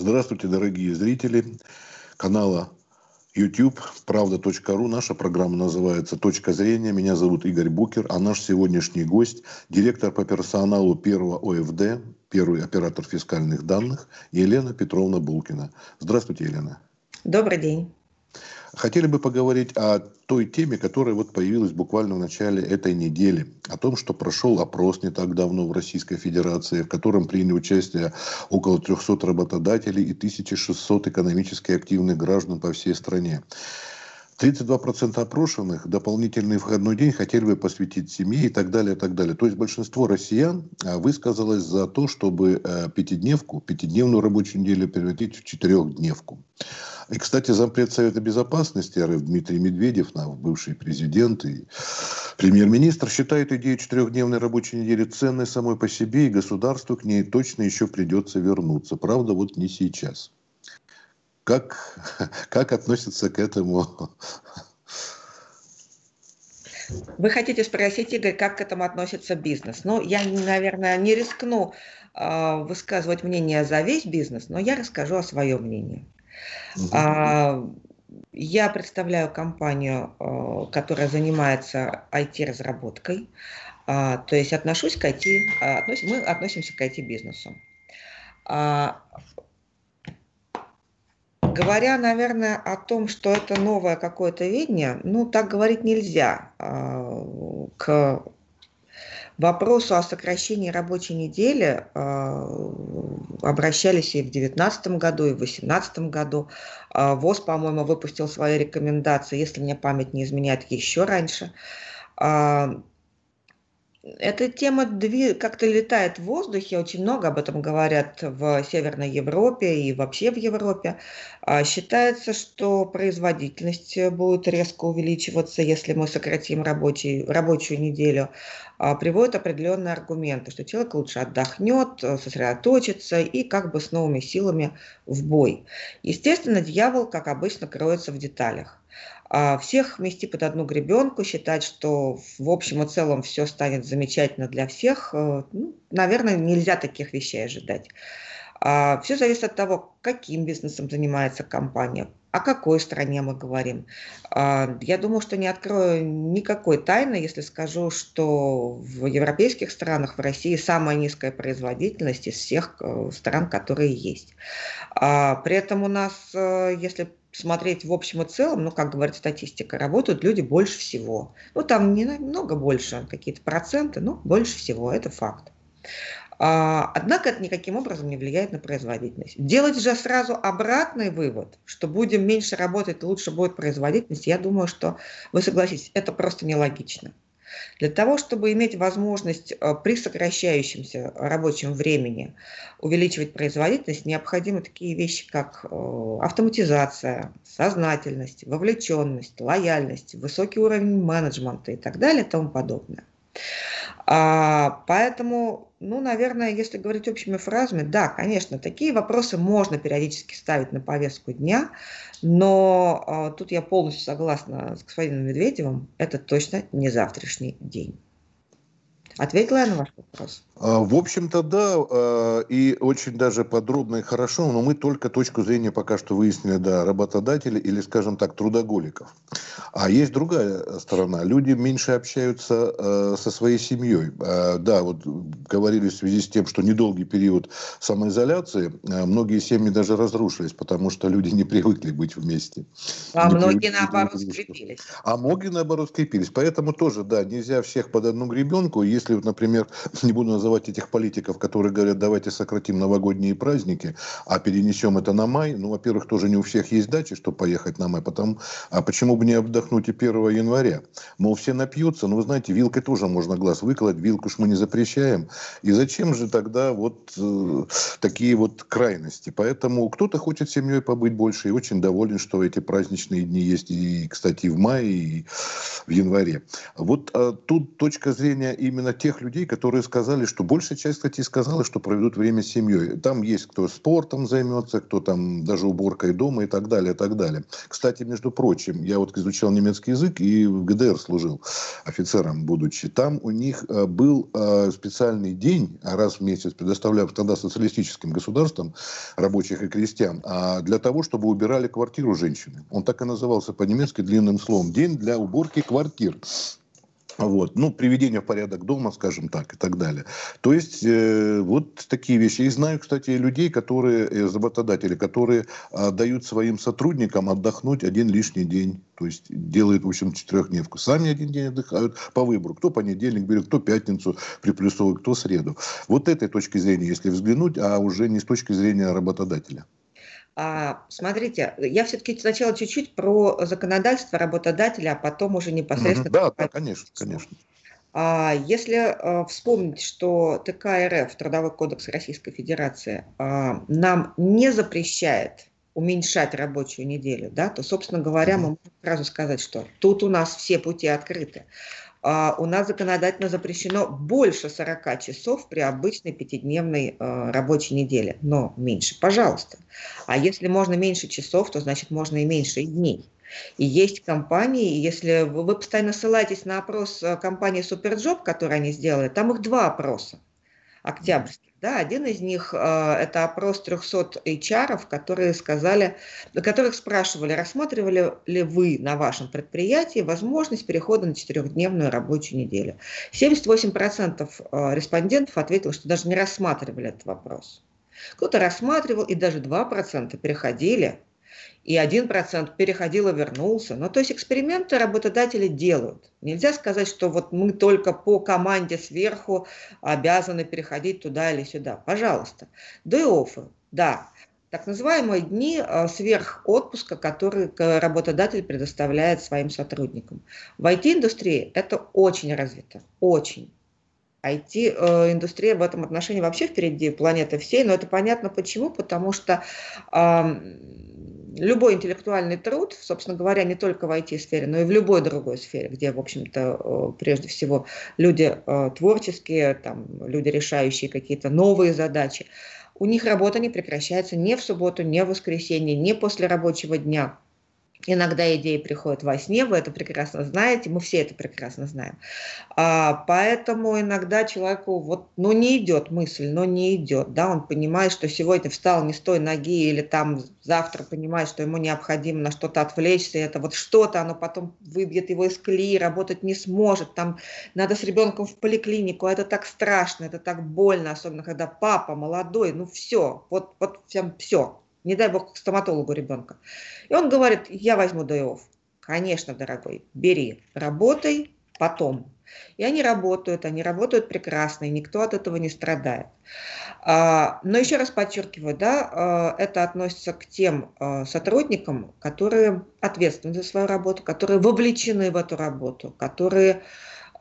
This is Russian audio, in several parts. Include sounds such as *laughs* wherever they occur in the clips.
Здравствуйте, дорогие зрители канала YouTube, правда.ру. Наша программа называется «Точка зрения». Меня зовут Игорь Букер, а наш сегодняшний гость – директор по персоналу первого ОФД, первый оператор фискальных данных Елена Петровна Булкина. Здравствуйте, Елена. Добрый день. Хотели бы поговорить о той теме, которая вот появилась буквально в начале этой недели. О том, что прошел опрос не так давно в Российской Федерации, в котором приняли участие около 300 работодателей и 1600 экономически активных граждан по всей стране. 32% опрошенных дополнительный входной день хотели бы посвятить семье и так далее, и так далее. То есть большинство россиян а, высказалось за то, чтобы э, пятидневку, пятидневную рабочую неделю превратить в четырехдневку. И, кстати, зампред Совета Безопасности РФ Дмитрий Медведев, бывший президент и премьер-министр, считает идею четырехдневной рабочей недели ценной самой по себе, и государству к ней точно еще придется вернуться. Правда, вот не сейчас. Как, как относится к этому вы хотите спросить, Игорь, как к этому относится бизнес? Ну, я, наверное, не рискну э, высказывать мнение за весь бизнес, но я расскажу о своем мнении. Угу. Я представляю компанию, а, которая занимается IT-разработкой, а, то есть отношусь к IT, мы относимся к IT-бизнесу. Говоря, наверное, о том, что это новое какое-то видение, ну, так говорить нельзя. К вопросу о сокращении рабочей недели э, обращались и в 2019 году, и в 2018 году. Э, ВОЗ, по-моему, выпустил свои рекомендации, если мне память не изменяет, еще раньше. Эта тема как-то летает в воздухе, очень много об этом говорят в Северной Европе и вообще в Европе. А, считается, что производительность будет резко увеличиваться, если мы сократим рабочий, рабочую неделю. А, приводят определенные аргументы, что человек лучше отдохнет, сосредоточится и как бы с новыми силами в бой. Естественно, дьявол, как обычно, кроется в деталях. А, всех вмести под одну гребенку, считать, что в общем и целом все станет замечательно для всех, э, ну, наверное, нельзя таких вещей ожидать. А, все зависит от того, каким бизнесом занимается компания, о какой стране мы говорим. А, я думаю, что не открою никакой тайны, если скажу, что в европейских странах, в России самая низкая производительность из всех э, стран, которые есть. При этом у нас, э, если смотреть в общем и целом, ну, как говорит статистика, работают люди больше всего. Ну, там не намного больше, какие-то проценты, но больше всего, это факт. А, однако это никаким образом не влияет на производительность. Делать же сразу обратный вывод, что будем меньше работать, лучше будет производительность, я думаю, что вы согласитесь, это просто нелогично. Для того, чтобы иметь возможность э, при сокращающемся рабочем времени увеличивать производительность, необходимы такие вещи, как э, автоматизация, сознательность, вовлеченность, лояльность, высокий уровень менеджмента и так далее и тому подобное. А, поэтому, ну, наверное, если говорить общими фразами, да, конечно, такие вопросы можно периодически ставить на повестку дня, но а, тут я полностью согласна с господином Медведевым, это точно не завтрашний день. Ответила я на ваш вопрос? А, в общем-то, да, а, и очень даже подробно и хорошо, но мы только точку зрения пока что выяснили, да, работодателей или, скажем так, трудоголиков. А есть другая сторона. Люди меньше общаются э, со своей семьей. А, да, вот говорили в связи с тем, что недолгий период самоизоляции, многие семьи даже разрушились, потому что люди не привыкли быть вместе. А не многие, наоборот, скрепились. А многие, наоборот, скрепились. Поэтому тоже, да, нельзя всех под одну гребенку. Если, например, *laughs* не буду называть этих политиков, которые говорят, давайте сократим новогодние праздники, а перенесем это на май. Ну, во-первых, тоже не у всех есть дачи, чтобы поехать на май. Потому, а почему бы не отдохнуть и 1 января? Мол, все напьются. Но вы знаете, вилкой тоже можно глаз выколоть. Вилку ж мы не запрещаем. И зачем же тогда вот э, такие вот крайности? Поэтому кто-то хочет семьей побыть больше и очень доволен, что эти праздничные дни есть и, кстати, в мае, и в январе. Вот а, тут точка зрения именно тех людей, которые сказали, что большая часть, кстати, сказала, что проведут время с семьей. Там есть кто спортом займется, кто там даже уборкой дома и так далее, и так далее. Кстати, между прочим, я вот изучал немецкий язык и в ГДР служил офицером, будучи. Там у них э, был э, специальный день, раз в месяц, предоставляв тогда социалистическим государствам, рабочих и крестьян, а для того, чтобы убирали квартиру женщины. Он так и назывался по-немецки длинным словом. День для уборки квартир. Вот. Ну, приведение в порядок дома, скажем так, и так далее. То есть, э, вот такие вещи. И знаю, кстати, людей, которые, э, работодатели, которые э, дают своим сотрудникам отдохнуть один лишний день. То есть, делают, в общем, четырехдневку. Сами один день отдыхают по выбору. Кто понедельник берет, кто пятницу приплюсовывает, кто среду. Вот этой точки зрения, если взглянуть, а уже не с точки зрения работодателя. А, смотрите, я все-таки сначала чуть-чуть про законодательство работодателя, а потом уже непосредственно... Да, да, конечно, конечно. А, если а, вспомнить, что ТК РФ, Трудовой кодекс Российской Федерации, нам не запрещает уменьшать рабочую неделю, да, то, собственно говоря, мы можем сразу сказать, что тут у нас все пути открыты. А, у нас законодательно запрещено больше 40 часов при обычной пятидневной а, рабочей неделе, но меньше, пожалуйста. А если можно меньше часов, то значит можно и меньше дней. И есть компании, если вы постоянно ссылаетесь на опрос а, компании Superjob, который они сделали, там их два опроса октябрьских. Да, один из них э, это опрос 300 HR, которые сказали, которых спрашивали, рассматривали ли вы на вашем предприятии возможность перехода на четырехдневную рабочую неделю. 78% э, респондентов ответило, что даже не рассматривали этот вопрос. Кто-то рассматривал, и даже 2% переходили и 1% переходил и вернулся. Ну, то есть эксперименты работодатели делают. Нельзя сказать, что вот мы только по команде сверху обязаны переходить туда или сюда. Пожалуйста. Day-оффы, да. Так называемые дни а, сверх отпуска, которые работодатель предоставляет своим сотрудникам. В IT-индустрии это очень развито, очень. IT-индустрия в этом отношении вообще впереди планеты всей, но это понятно почему, потому что любой интеллектуальный труд, собственно говоря, не только в IT-сфере, но и в любой другой сфере, где, в общем-то, э, прежде всего люди э, творческие, там, люди, решающие какие-то новые задачи, у них работа не прекращается ни в субботу, ни в воскресенье, ни после рабочего дня. Иногда идеи приходят во сне, вы это прекрасно знаете, мы все это прекрасно знаем. А, поэтому иногда человеку вот, ну, не идет мысль, но не идет, да, он понимает, что сегодня встал не с той ноги или там завтра понимает, что ему необходимо на что-то отвлечься, это вот что-то, оно потом выбьет его из колеи, работать не сможет, там надо с ребенком в поликлинику, а это так страшно, это так больно, особенно когда папа молодой, ну все, вот, вот всем все, не дай бог к стоматологу ребенка. И он говорит, я возьму day Конечно, дорогой, бери, работай потом. И они работают, они работают прекрасно, и никто от этого не страдает. А, но еще раз подчеркиваю, да, а, это относится к тем а, сотрудникам, которые ответственны за свою работу, которые вовлечены в эту работу, которые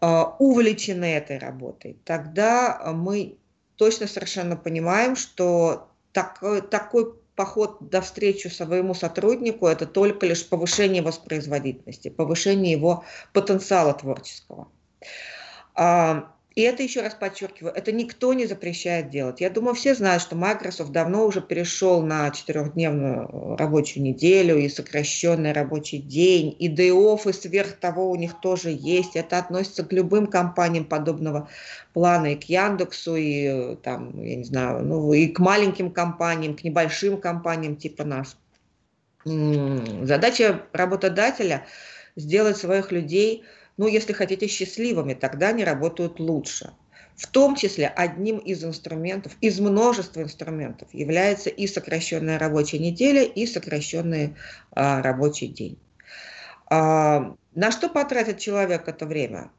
увлечены этой работой. Тогда мы точно совершенно понимаем, что такой, такой поход до встречи своему сотруднику – это только лишь повышение воспроизводительности, повышение его потенциала творческого. А, и это, еще раз подчеркиваю, это никто не запрещает делать. Я думаю, все знают, что Microsoft давно уже перешел на четырехдневную рабочую неделю и сокращенный рабочий день, и day и сверх того у них тоже есть. Это относится к любым компаниям подобного плана, и к Яндексу, и там, я не знаю, ну, и к маленьким компаниям, к небольшим компаниям типа нас. Задача работодателя сделать своих людей – ну, если хотите, счастливыми, тогда они работают лучше. В том числе одним из инструментов, из множества инструментов является и сокращенная рабочая неделя, и сокращенный а, рабочий день. А, на что потратит человек это время?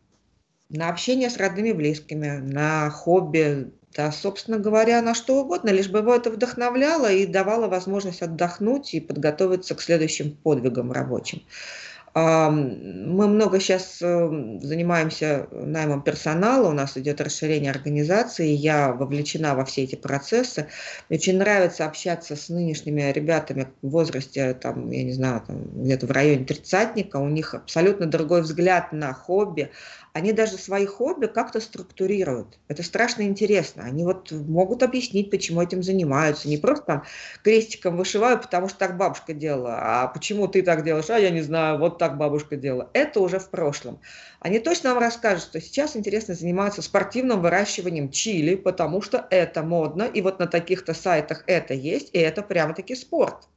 На общение с родными близкими, на хобби, да, собственно говоря, на что угодно, лишь бы его это вдохновляло и давало возможность отдохнуть и подготовиться к следующим подвигам рабочим. Мы много сейчас э, занимаемся наймом персонала, у нас идет расширение организации, я вовлечена во все эти процессы. Мне очень нравится общаться с нынешними ребятами в возрасте, там, я не знаю, там, где-то в районе тридцатника, у них абсолютно другой взгляд на хобби, они даже свои хобби как-то структурируют. Это страшно интересно. Они вот могут объяснить, почему этим занимаются. Не просто там крестиком вышиваю, потому что так бабушка делала, а почему ты так делаешь, а я не знаю, вот так бабушка делала. Это уже в прошлом. Они точно вам расскажут, что сейчас интересно заниматься спортивным выращиванием чили, потому что это модно, и вот на таких-то сайтах это есть, и это прямо-таки спорт.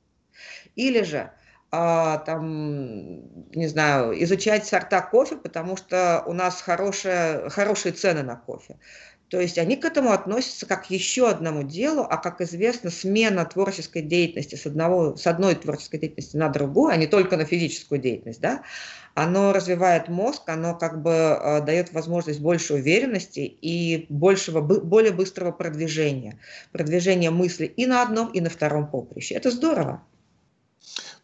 Или же там, не знаю, изучать сорта кофе, потому что у нас хорошие, хорошие цены на кофе. То есть они к этому относятся как еще одному делу, а как известно, смена творческой деятельности с, одного, с одной творческой деятельности на другую, а не только на физическую деятельность, да, оно развивает мозг, оно как бы э, дает возможность большей уверенности и большего, более быстрого продвижения, продвижения мысли и на одном, и на втором поприще. Это здорово.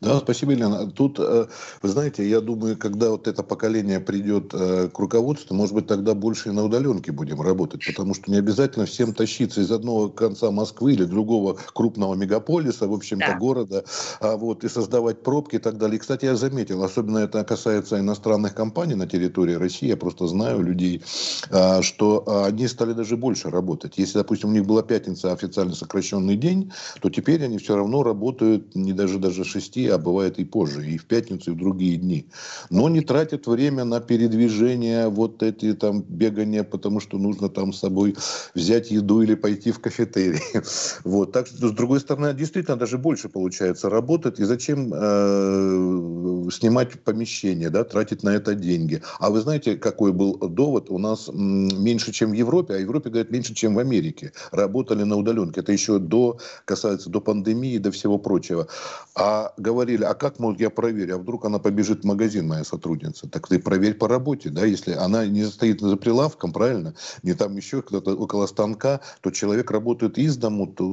Да, спасибо, Елена. Тут, э, вы знаете, я думаю, когда вот это поколение придет э, к руководству, может быть, тогда больше и на удаленке будем работать, потому что не обязательно всем тащиться из одного конца Москвы или другого крупного мегаполиса, в общем-то, да. города, а вот, и создавать пробки и так далее. И, кстати, я заметил, особенно это касается иностранных компаний на территории России, я просто знаю людей, а, что а, они стали даже больше работать. Если, допустим, у них была пятница официально сокращенный день, то теперь они все равно работают не даже даже 6, а бывает и позже, и в пятницу, и в другие дни. Но не тратят время на передвижение, вот эти там бегания, потому что нужно там с собой взять еду или пойти в кафетерий. *laughs* Вот. Так что, с другой стороны, действительно даже больше получается работать. И зачем э, снимать помещение, да, тратить на это деньги? А вы знаете, какой был довод? У нас меньше, чем в Европе, а в Европе, говорят, меньше, чем в Америке. Работали на удаленке. Это еще до, касается до пандемии, до всего прочего. А говорили, а как, мол, я проверю, а вдруг она побежит в магазин, моя сотрудница? Так ты проверь по работе, да, если она не стоит за прилавком, правильно, не там еще кто-то около станка, то человек работает из дому, то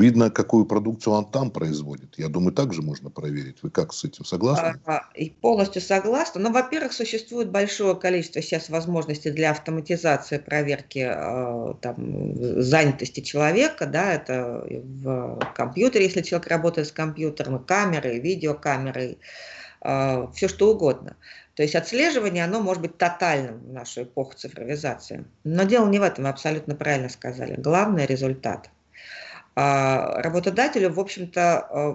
видно, какую продукцию он там производит. Я думаю, также можно проверить. Вы как с этим согласны? А, и полностью согласна. Ну, во-первых, существует большое количество сейчас возможностей для автоматизации проверки э, там, занятости человека, да, это в компьютере, если человек работает с компьютером, камерой, видеокамерой, э, все что угодно. То есть отслеживание, оно может быть тотальным в нашу эпоху цифровизации. Но дело не в этом, вы абсолютно правильно сказали. Главный результат. А, работодателю, в общем-то, э,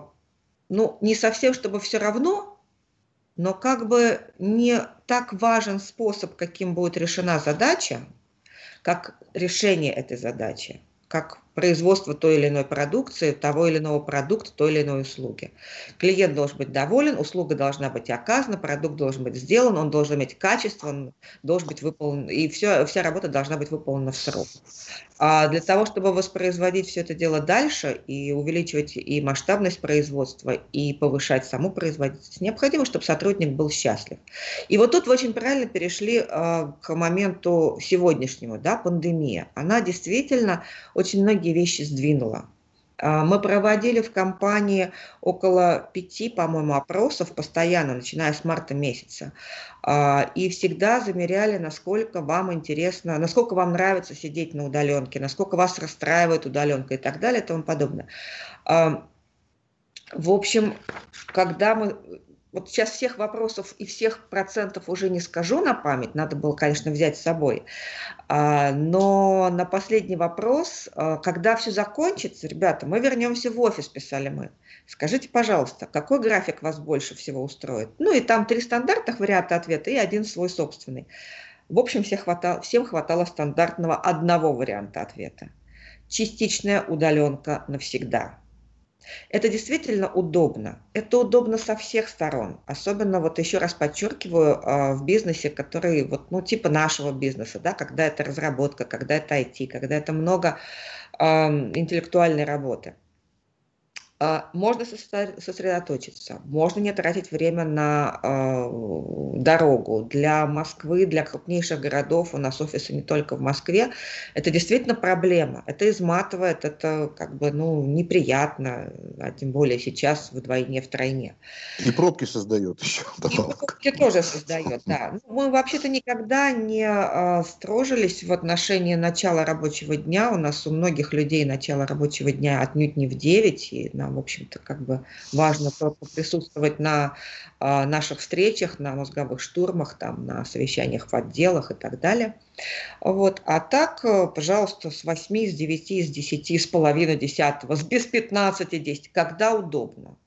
ну, не совсем, чтобы все равно, но как бы не так важен способ, каким будет решена задача, как решение этой задачи, как производства той или иной продукции, того или иного продукта, той или иной услуги. Клиент должен быть доволен, услуга должна быть оказана, продукт должен быть сделан, он должен иметь качество, он должен быть выполнен, и все, вся работа должна быть выполнена в срок. А для того, чтобы воспроизводить все это дело дальше и увеличивать и масштабность производства, и повышать саму производительность, необходимо, чтобы сотрудник был счастлив. И вот тут вы очень правильно перешли э, к моменту сегодняшнему, да, пандемия. Она действительно очень многие многие вещи сдвинула. А, мы проводили в компании около пяти, по-моему, опросов постоянно, начиная с марта месяца. А, и всегда замеряли, насколько вам интересно, насколько вам нравится сидеть на удаленке, насколько вас расстраивает удаленка и так далее и тому подобное. А, в общем, когда мы вот сейчас всех вопросов и всех процентов уже не скажу на память, надо было, конечно, взять с собой. А, но на последний вопрос, а, когда все закончится, ребята, мы вернемся в офис, писали мы. Скажите, пожалуйста, какой график вас больше всего устроит? Ну и там три стандартных варианта ответа и один свой собственный. В общем, всем хватало, всем хватало стандартного одного варианта ответа. Частичная удаленка навсегда. Это действительно удобно. Это удобно со всех сторон. Особенно, вот еще раз подчеркиваю, а, в бизнесе, который вот, ну, типа нашего бизнеса, да, когда это разработка, когда это IT, когда это много интеллектуальной работы. А, можно сосредоточиться, можно не тратить время на э, дорогу. Для Москвы, для крупнейших городов, у нас офисы не только в Москве, это действительно проблема. Это изматывает, это как бы ну, неприятно, а тем более сейчас вдвойне, втройне. И пробки создает *laughs* еще. И пробки тоже создает, да. Ну, мы вообще-то никогда не э, строжились в отношении начала рабочего дня. У нас у многих людей начало рабочего дня отнюдь не в 9, и на в общем-то, как бы важно присутствовать на э, наших встречах, на мозговых штурмах, там, на совещаниях в отделах и так далее. Вот. А так, э, пожалуйста, с 8, с 9, с 10, с половины 10, с без 15, 10, когда удобно.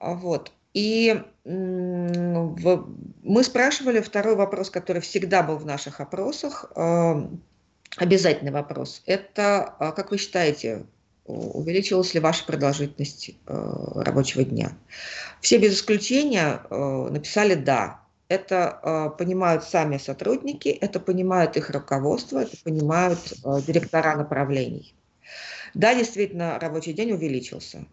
Вот. И мы спрашивали второй вопрос, который всегда был в наших опросах, э, обязательный вопрос. Это, а как вы считаете, увеличилась ли ваша продолжительность э, рабочего дня. Все без исключения э, написали «да». Это э, понимают сами сотрудники, это понимают их руководство, это понимают директора направлений. Да, действительно, рабочий день увеличился.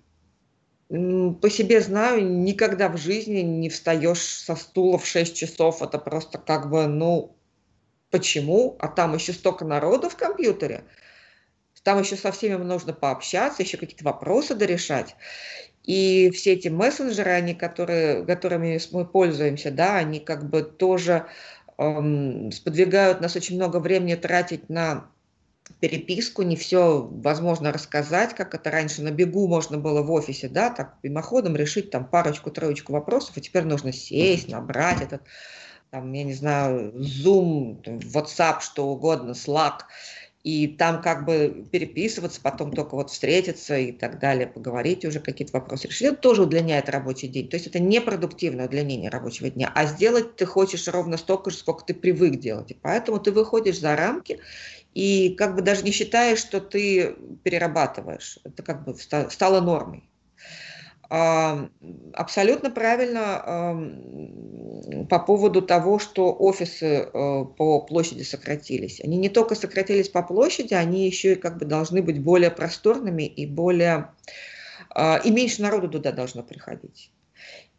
По себе знаю, никогда в жизни не встаешь со стула в 6 часов. Это просто как бы, ну, почему? А там еще столько народу в компьютере – там еще со всеми нужно пообщаться, еще какие-то вопросы дорешать. И все эти мессенджеры, они, которые, которыми мы пользуемся, да, они как бы тоже эм, сподвигают нас очень много времени тратить на переписку, не все возможно рассказать, как это раньше на бегу можно было в офисе, да, так мимоходом решить там парочку-троечку вопросов, и теперь нужно сесть, набрать этот, там, я не знаю, Zoom, WhatsApp, что угодно, Slack, и там как бы переписываться, потом только вот встретиться и так далее, поговорить уже какие-то вопросы решить. Это тоже удлиняет рабочий день. То есть это не продуктивное удлинение рабочего дня, а сделать ты хочешь ровно столько же, сколько ты привык делать. И поэтому ты выходишь за рамки и как бы даже не считаешь, что ты перерабатываешь. Это как бы стало нормой. Абсолютно правильно по поводу того, что офисы э, по площади сократились. Они не только сократились по площади, они еще и как бы должны быть более просторными и более а, и меньше народу туда должно приходить.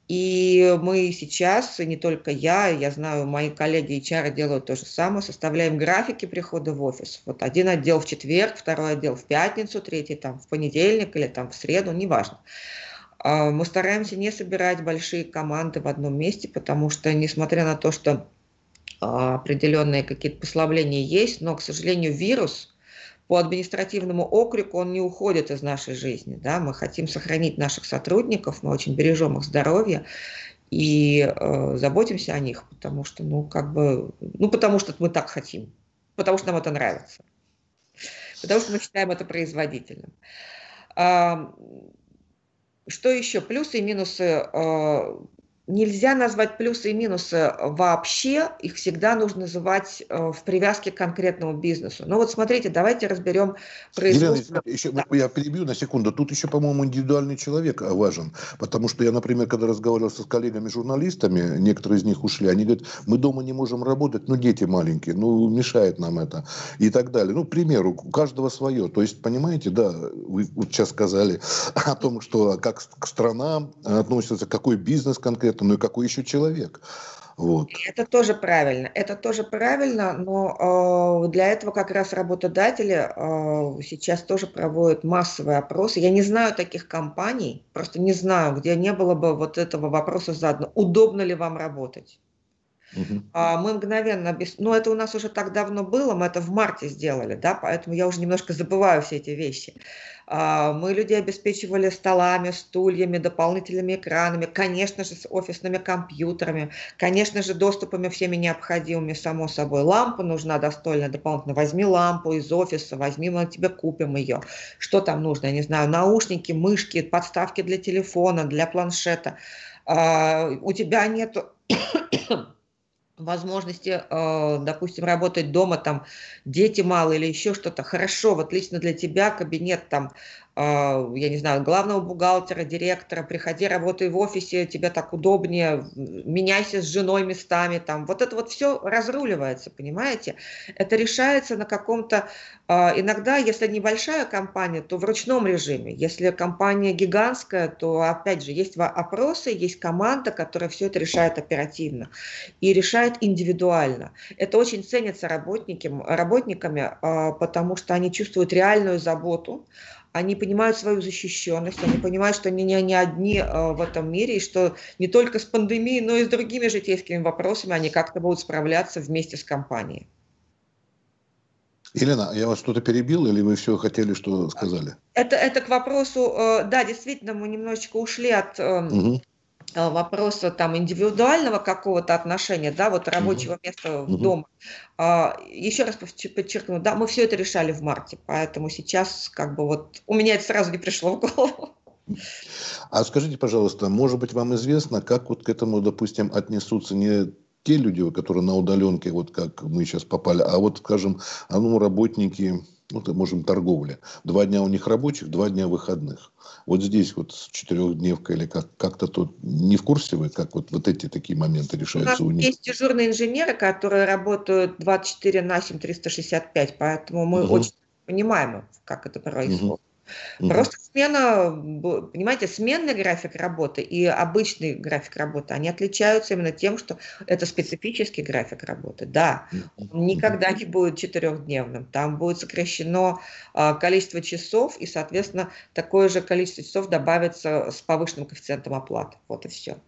И мы сейчас, и не только я, я знаю, мои коллеги HR делают то же самое, составляем графики прихода в офис. Вот один отдел в четверг, второй отдел в пятницу, третий там в понедельник или там в среду, неважно. Мы стараемся не собирать большие команды в одном месте, потому что, несмотря на то, что а, определенные какие-то послабления есть, но, к сожалению, вирус по административному окрику, он не уходит из нашей жизни. Да? Мы хотим сохранить наших сотрудников, мы очень бережем их здоровье и э, заботимся о них, потому что, ну, как бы, ну, потому что мы так хотим, потому что нам это нравится, потому что мы считаем это производительным. Что еще? Плюсы и минусы э, нельзя назвать плюсы и минусы вообще, их всегда нужно называть э, в привязке к конкретному бизнесу. Ну вот смотрите, давайте разберем производство. Елена, еще, да. Я перебью на секунду. Тут еще, по-моему, индивидуальный человек важен, потому что я, например, когда разговаривал с коллегами-журналистами, некоторые из них ушли, они говорят, мы дома не можем работать, ну дети маленькие, ну мешает нам это и так далее. Ну, к примеру, у каждого свое. То есть, понимаете, да, вы вот сейчас сказали *laughs* о том, что как страна относится, какой бизнес конкретно, это, ну и какой еще человек. Вот. Это тоже правильно, это тоже правильно, но э, для этого как раз работодатели э, сейчас тоже проводят массовые опросы. Я не знаю таких компаний, просто не знаю, где не было бы вот этого вопроса задано, удобно ли вам работать. Угу. Мы мгновенно, ну это у нас уже так давно было, мы это в марте сделали, да, поэтому я уже немножко забываю все эти вещи. А, мы людей обеспечивали столами, стульями, дополнительными экранами, конечно же, с офисными компьютерами, конечно же, доступами всеми необходимыми, само собой. Лампа нужна достойная дополнительно. Возьми лампу из офиса, возьми, мы тебе купим ее. Что там нужно? Я не знаю, наушники, мышки, подставки для телефона, для планшета. А, у тебя нет возможности, э, допустим, работать дома, там, дети мало или еще что-то, хорошо, вот лично для тебя кабинет там я не знаю, главного бухгалтера, директора, приходи, работай в офисе, тебе так удобнее, меняйся с женой местами, там, вот это вот все разруливается, понимаете? Это решается на каком-то, а, иногда, если небольшая компания, то в ручном режиме, если компания гигантская, то, опять же, есть опросы, есть команда, которая все это решает оперативно и решает индивидуально. Это очень ценится работниками, работниками а, потому что они чувствуют реальную заботу, они понимают свою защищенность, они понимают, что они не, не одни э, в этом мире, и что не только с пандемией, но и с другими житейскими вопросами они как-то будут справляться вместе с компанией. Елена, я вас что-то перебил, или вы все хотели, что сказали? Это, это к вопросу, э, да, действительно, мы немножечко ушли от угу вопроса там индивидуального какого-то отношения, да, вот рабочего места в дома. А, еще раз подчеркну, да, мы все это решали в марте, поэтому сейчас как бы вот у меня это сразу не пришло в голову. А скажите, пожалуйста, может быть, вам известно, как вот к этому, допустим, отнесутся не те люди, которые на удаленке, вот как мы сейчас попали, а вот, скажем, а ну, работники ну, это можем торговля. Два дня у них рабочих, два дня выходных. Вот здесь вот с четырехдневкой или как, как-то тут не в курсе вы, как вот, вот эти такие моменты решаются у, у них? Есть дежурные инженеры, которые работают 24 на 7, 365, поэтому мы угу. очень понимаем, как это происходит. Угу. Угу. Просто смена, понимаете, сменный график работы и обычный график работы, они отличаются именно тем, что это специфический график работы. Да, он никогда не будет четырехдневным. Там будет сокращено а, количество часов, и, соответственно, такое же количество часов добавится с повышенным коэффициентом оплаты. Вот и все.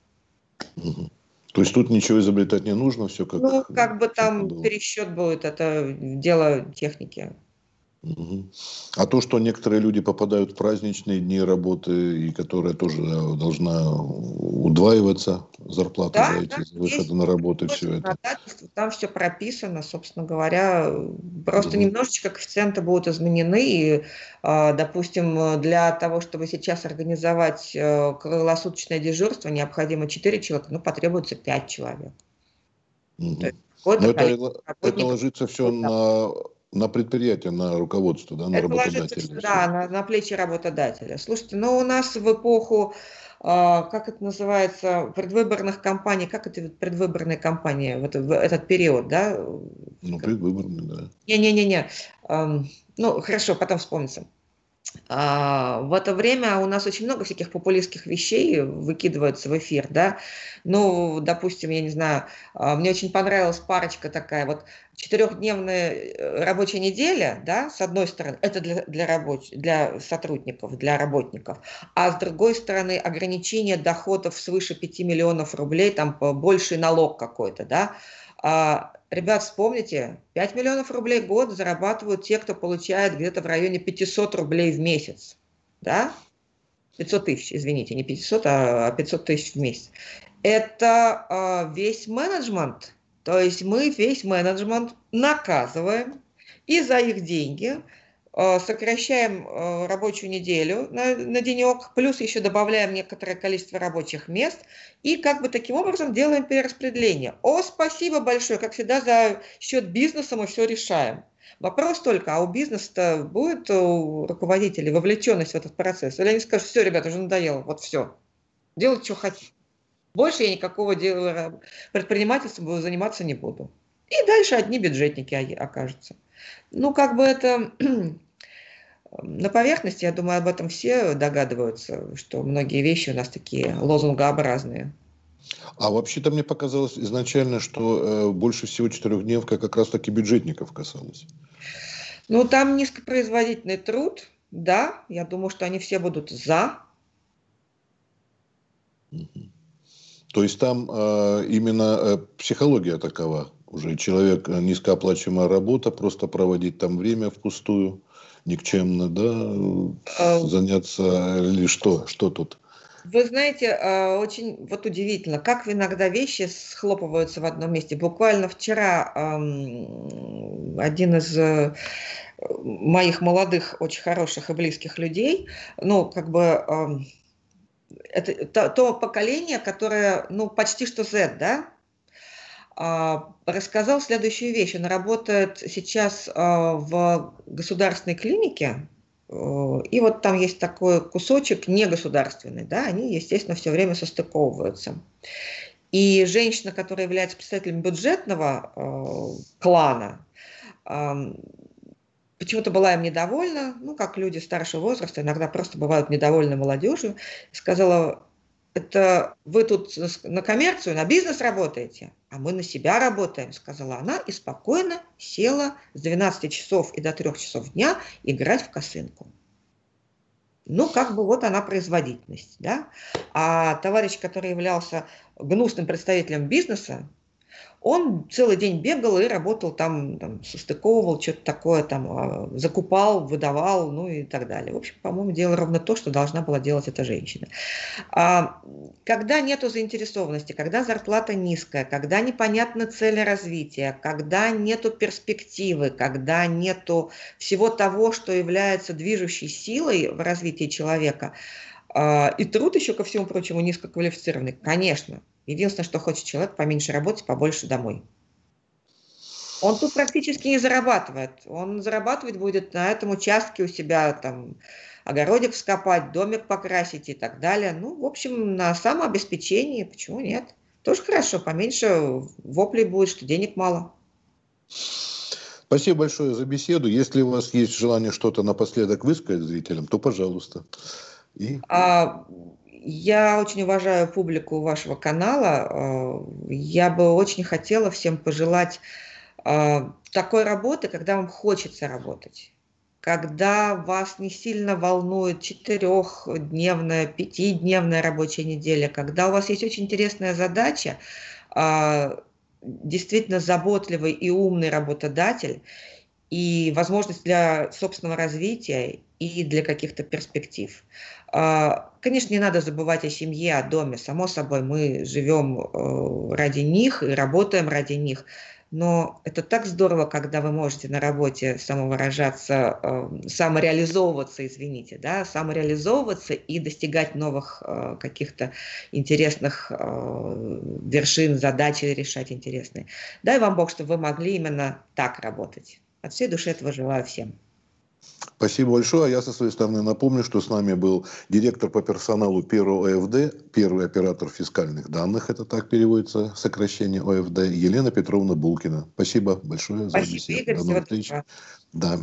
Угу. То есть тут ничего изобретать не нужно, все как... Ну, как бы там пересчет будет, это дело техники. А то, что некоторые люди попадают в праздничные дни работы, и которая тоже должна удваиваться, зарплата да, за эти да, выходы на работу, все это. Там все прописано, собственно говоря. Просто угу. немножечко коэффициенты будут изменены. И, а, допустим, для того, чтобы сейчас организовать э, круглосуточное дежурство, необходимо 4 человека, ну, потребуется 5 человек. Угу. Но это, это ложится все на на предприятие, на руководство, да, на это работодателя. да, на, на плечи работодателя. Слушайте, но у нас в эпоху, э, как это называется, предвыборных кампаний, как это предвыборные кампании в, это, в этот период, да? Ну, предвыборные, да. Не-не-не-не. Э, ну, хорошо, потом вспомнится. А, в это время у нас очень много всяких популистских вещей выкидываются в эфир, да. Ну, допустим, я не знаю, а, мне очень понравилась парочка такая, вот четырехдневная э, рабочая неделя, да, с одной стороны, это для, для, рабоч... для сотрудников, для работников, а с другой стороны, ограничение доходов свыше 5 миллионов рублей, там больший налог какой-то, да, а, ребят, вспомните, 5 миллионов рублей в год зарабатывают те, кто получает где-то в районе 500 рублей в месяц. Да? 500 тысяч, извините, не 500, а 500 тысяч в месяц. Это э, весь менеджмент. То есть мы весь менеджмент наказываем и за их деньги сокращаем э, рабочую неделю на, на денек, плюс еще добавляем некоторое количество рабочих мест и как бы таким образом делаем перераспределение. О, спасибо большое, как всегда, за счет бизнеса мы все решаем. Вопрос только, а у бизнеса будет у руководителей вовлеченность в этот процесс? Или они скажут, все, ребята, уже надоело, вот все, делать, что хотите. Больше я никакого дела, предпринимательством заниматься не буду. И дальше одни бюджетники окажутся. Ну, как бы это на поверхности, я думаю, об этом все догадываются, что многие вещи у нас такие лозунгообразные. А вообще-то мне показалось изначально, что э, больше всего четырехдневка как раз-таки бюджетников касалась. Ну, там низкопроизводительный труд, да, я думаю, что они все будут за. То есть там э, именно э, психология такова уже. Человек, э, низкооплачиваемая работа, просто проводить там время впустую никчемно, да, а... заняться или что, что тут? Вы знаете, а, очень вот удивительно, как иногда вещи схлопываются в одном месте. Буквально вчера один из э, моих молодых, очень хороших и близких людей, ну, как бы это то, то поколение, которое, ну, почти что Z, да, рассказал следующую вещь. Он работает сейчас а, в государственной клинике и вот там есть такой кусочек негосударственный, да, они, естественно, все время состыковываются. И женщина, которая является представителем бюджетного э, клана, почему-то была им недовольна, ну, как люди старшего возраста, иногда просто бывают недовольны молодежью, сказала, это вы тут на коммерцию, на бизнес работаете, а мы на себя работаем, сказала она, и спокойно села с 12 часов и до 3 часов дня играть в косынку. Ну, как бы вот она производительность, да. А товарищ, который являлся гнусным представителем бизнеса, он целый день бегал и работал там, там состыковывал что-то такое, там, а, закупал, выдавал, ну и так далее. В общем, по-моему, делал ровно то, что должна была делать эта женщина. А, когда нет заинтересованности, когда зарплата низкая, когда непонятны цели развития, когда нету перспективы, когда нету всего того, что является движущей силой в развитии человека, а, и труд еще, ко всему прочему, низкоквалифицированный, конечно, Единственное, что хочет человек, поменьше работать, побольше домой. Он тут практически не зарабатывает. Он зарабатывать будет на этом участке у себя, там, огородик вскопать, домик покрасить и так далее. Ну, в общем, на самообеспечении, почему нет? Тоже хорошо, поменьше воплей будет, что денег мало. Спасибо большое за беседу. Если у вас есть желание что-то напоследок высказать зрителям, то пожалуйста. И... А, я очень уважаю публику вашего канала. Э, я бы очень хотела всем пожелать э, такой работы, когда вам хочется работать. Когда вас не сильно волнует четырехдневная, пятидневная рабочая неделя, когда у вас есть очень интересная задача, э, действительно заботливый и умный работодатель, и возможность для собственного развития и для каких-то перспектив. А, конечно, не надо забывать о семье, о доме. Само собой, мы живем э, ради них и работаем ради них. Но это так здорово, когда вы можете на работе самовыражаться, э, самореализовываться, извините, да, самореализовываться и достигать новых э, каких-то интересных вершин, задач решать интересные. Дай вам Бог, чтобы вы могли именно так работать. От всей души этого желаю всем. Спасибо большое. Я со своей стороны напомню, что с нами был директор по персоналу первого ОФД, первый оператор фискальных данных, это так переводится, сокращение ОФД, Елена Петровна Булкина. Спасибо большое Спасибо, за беседу. Игорь, До новых встреч. Да.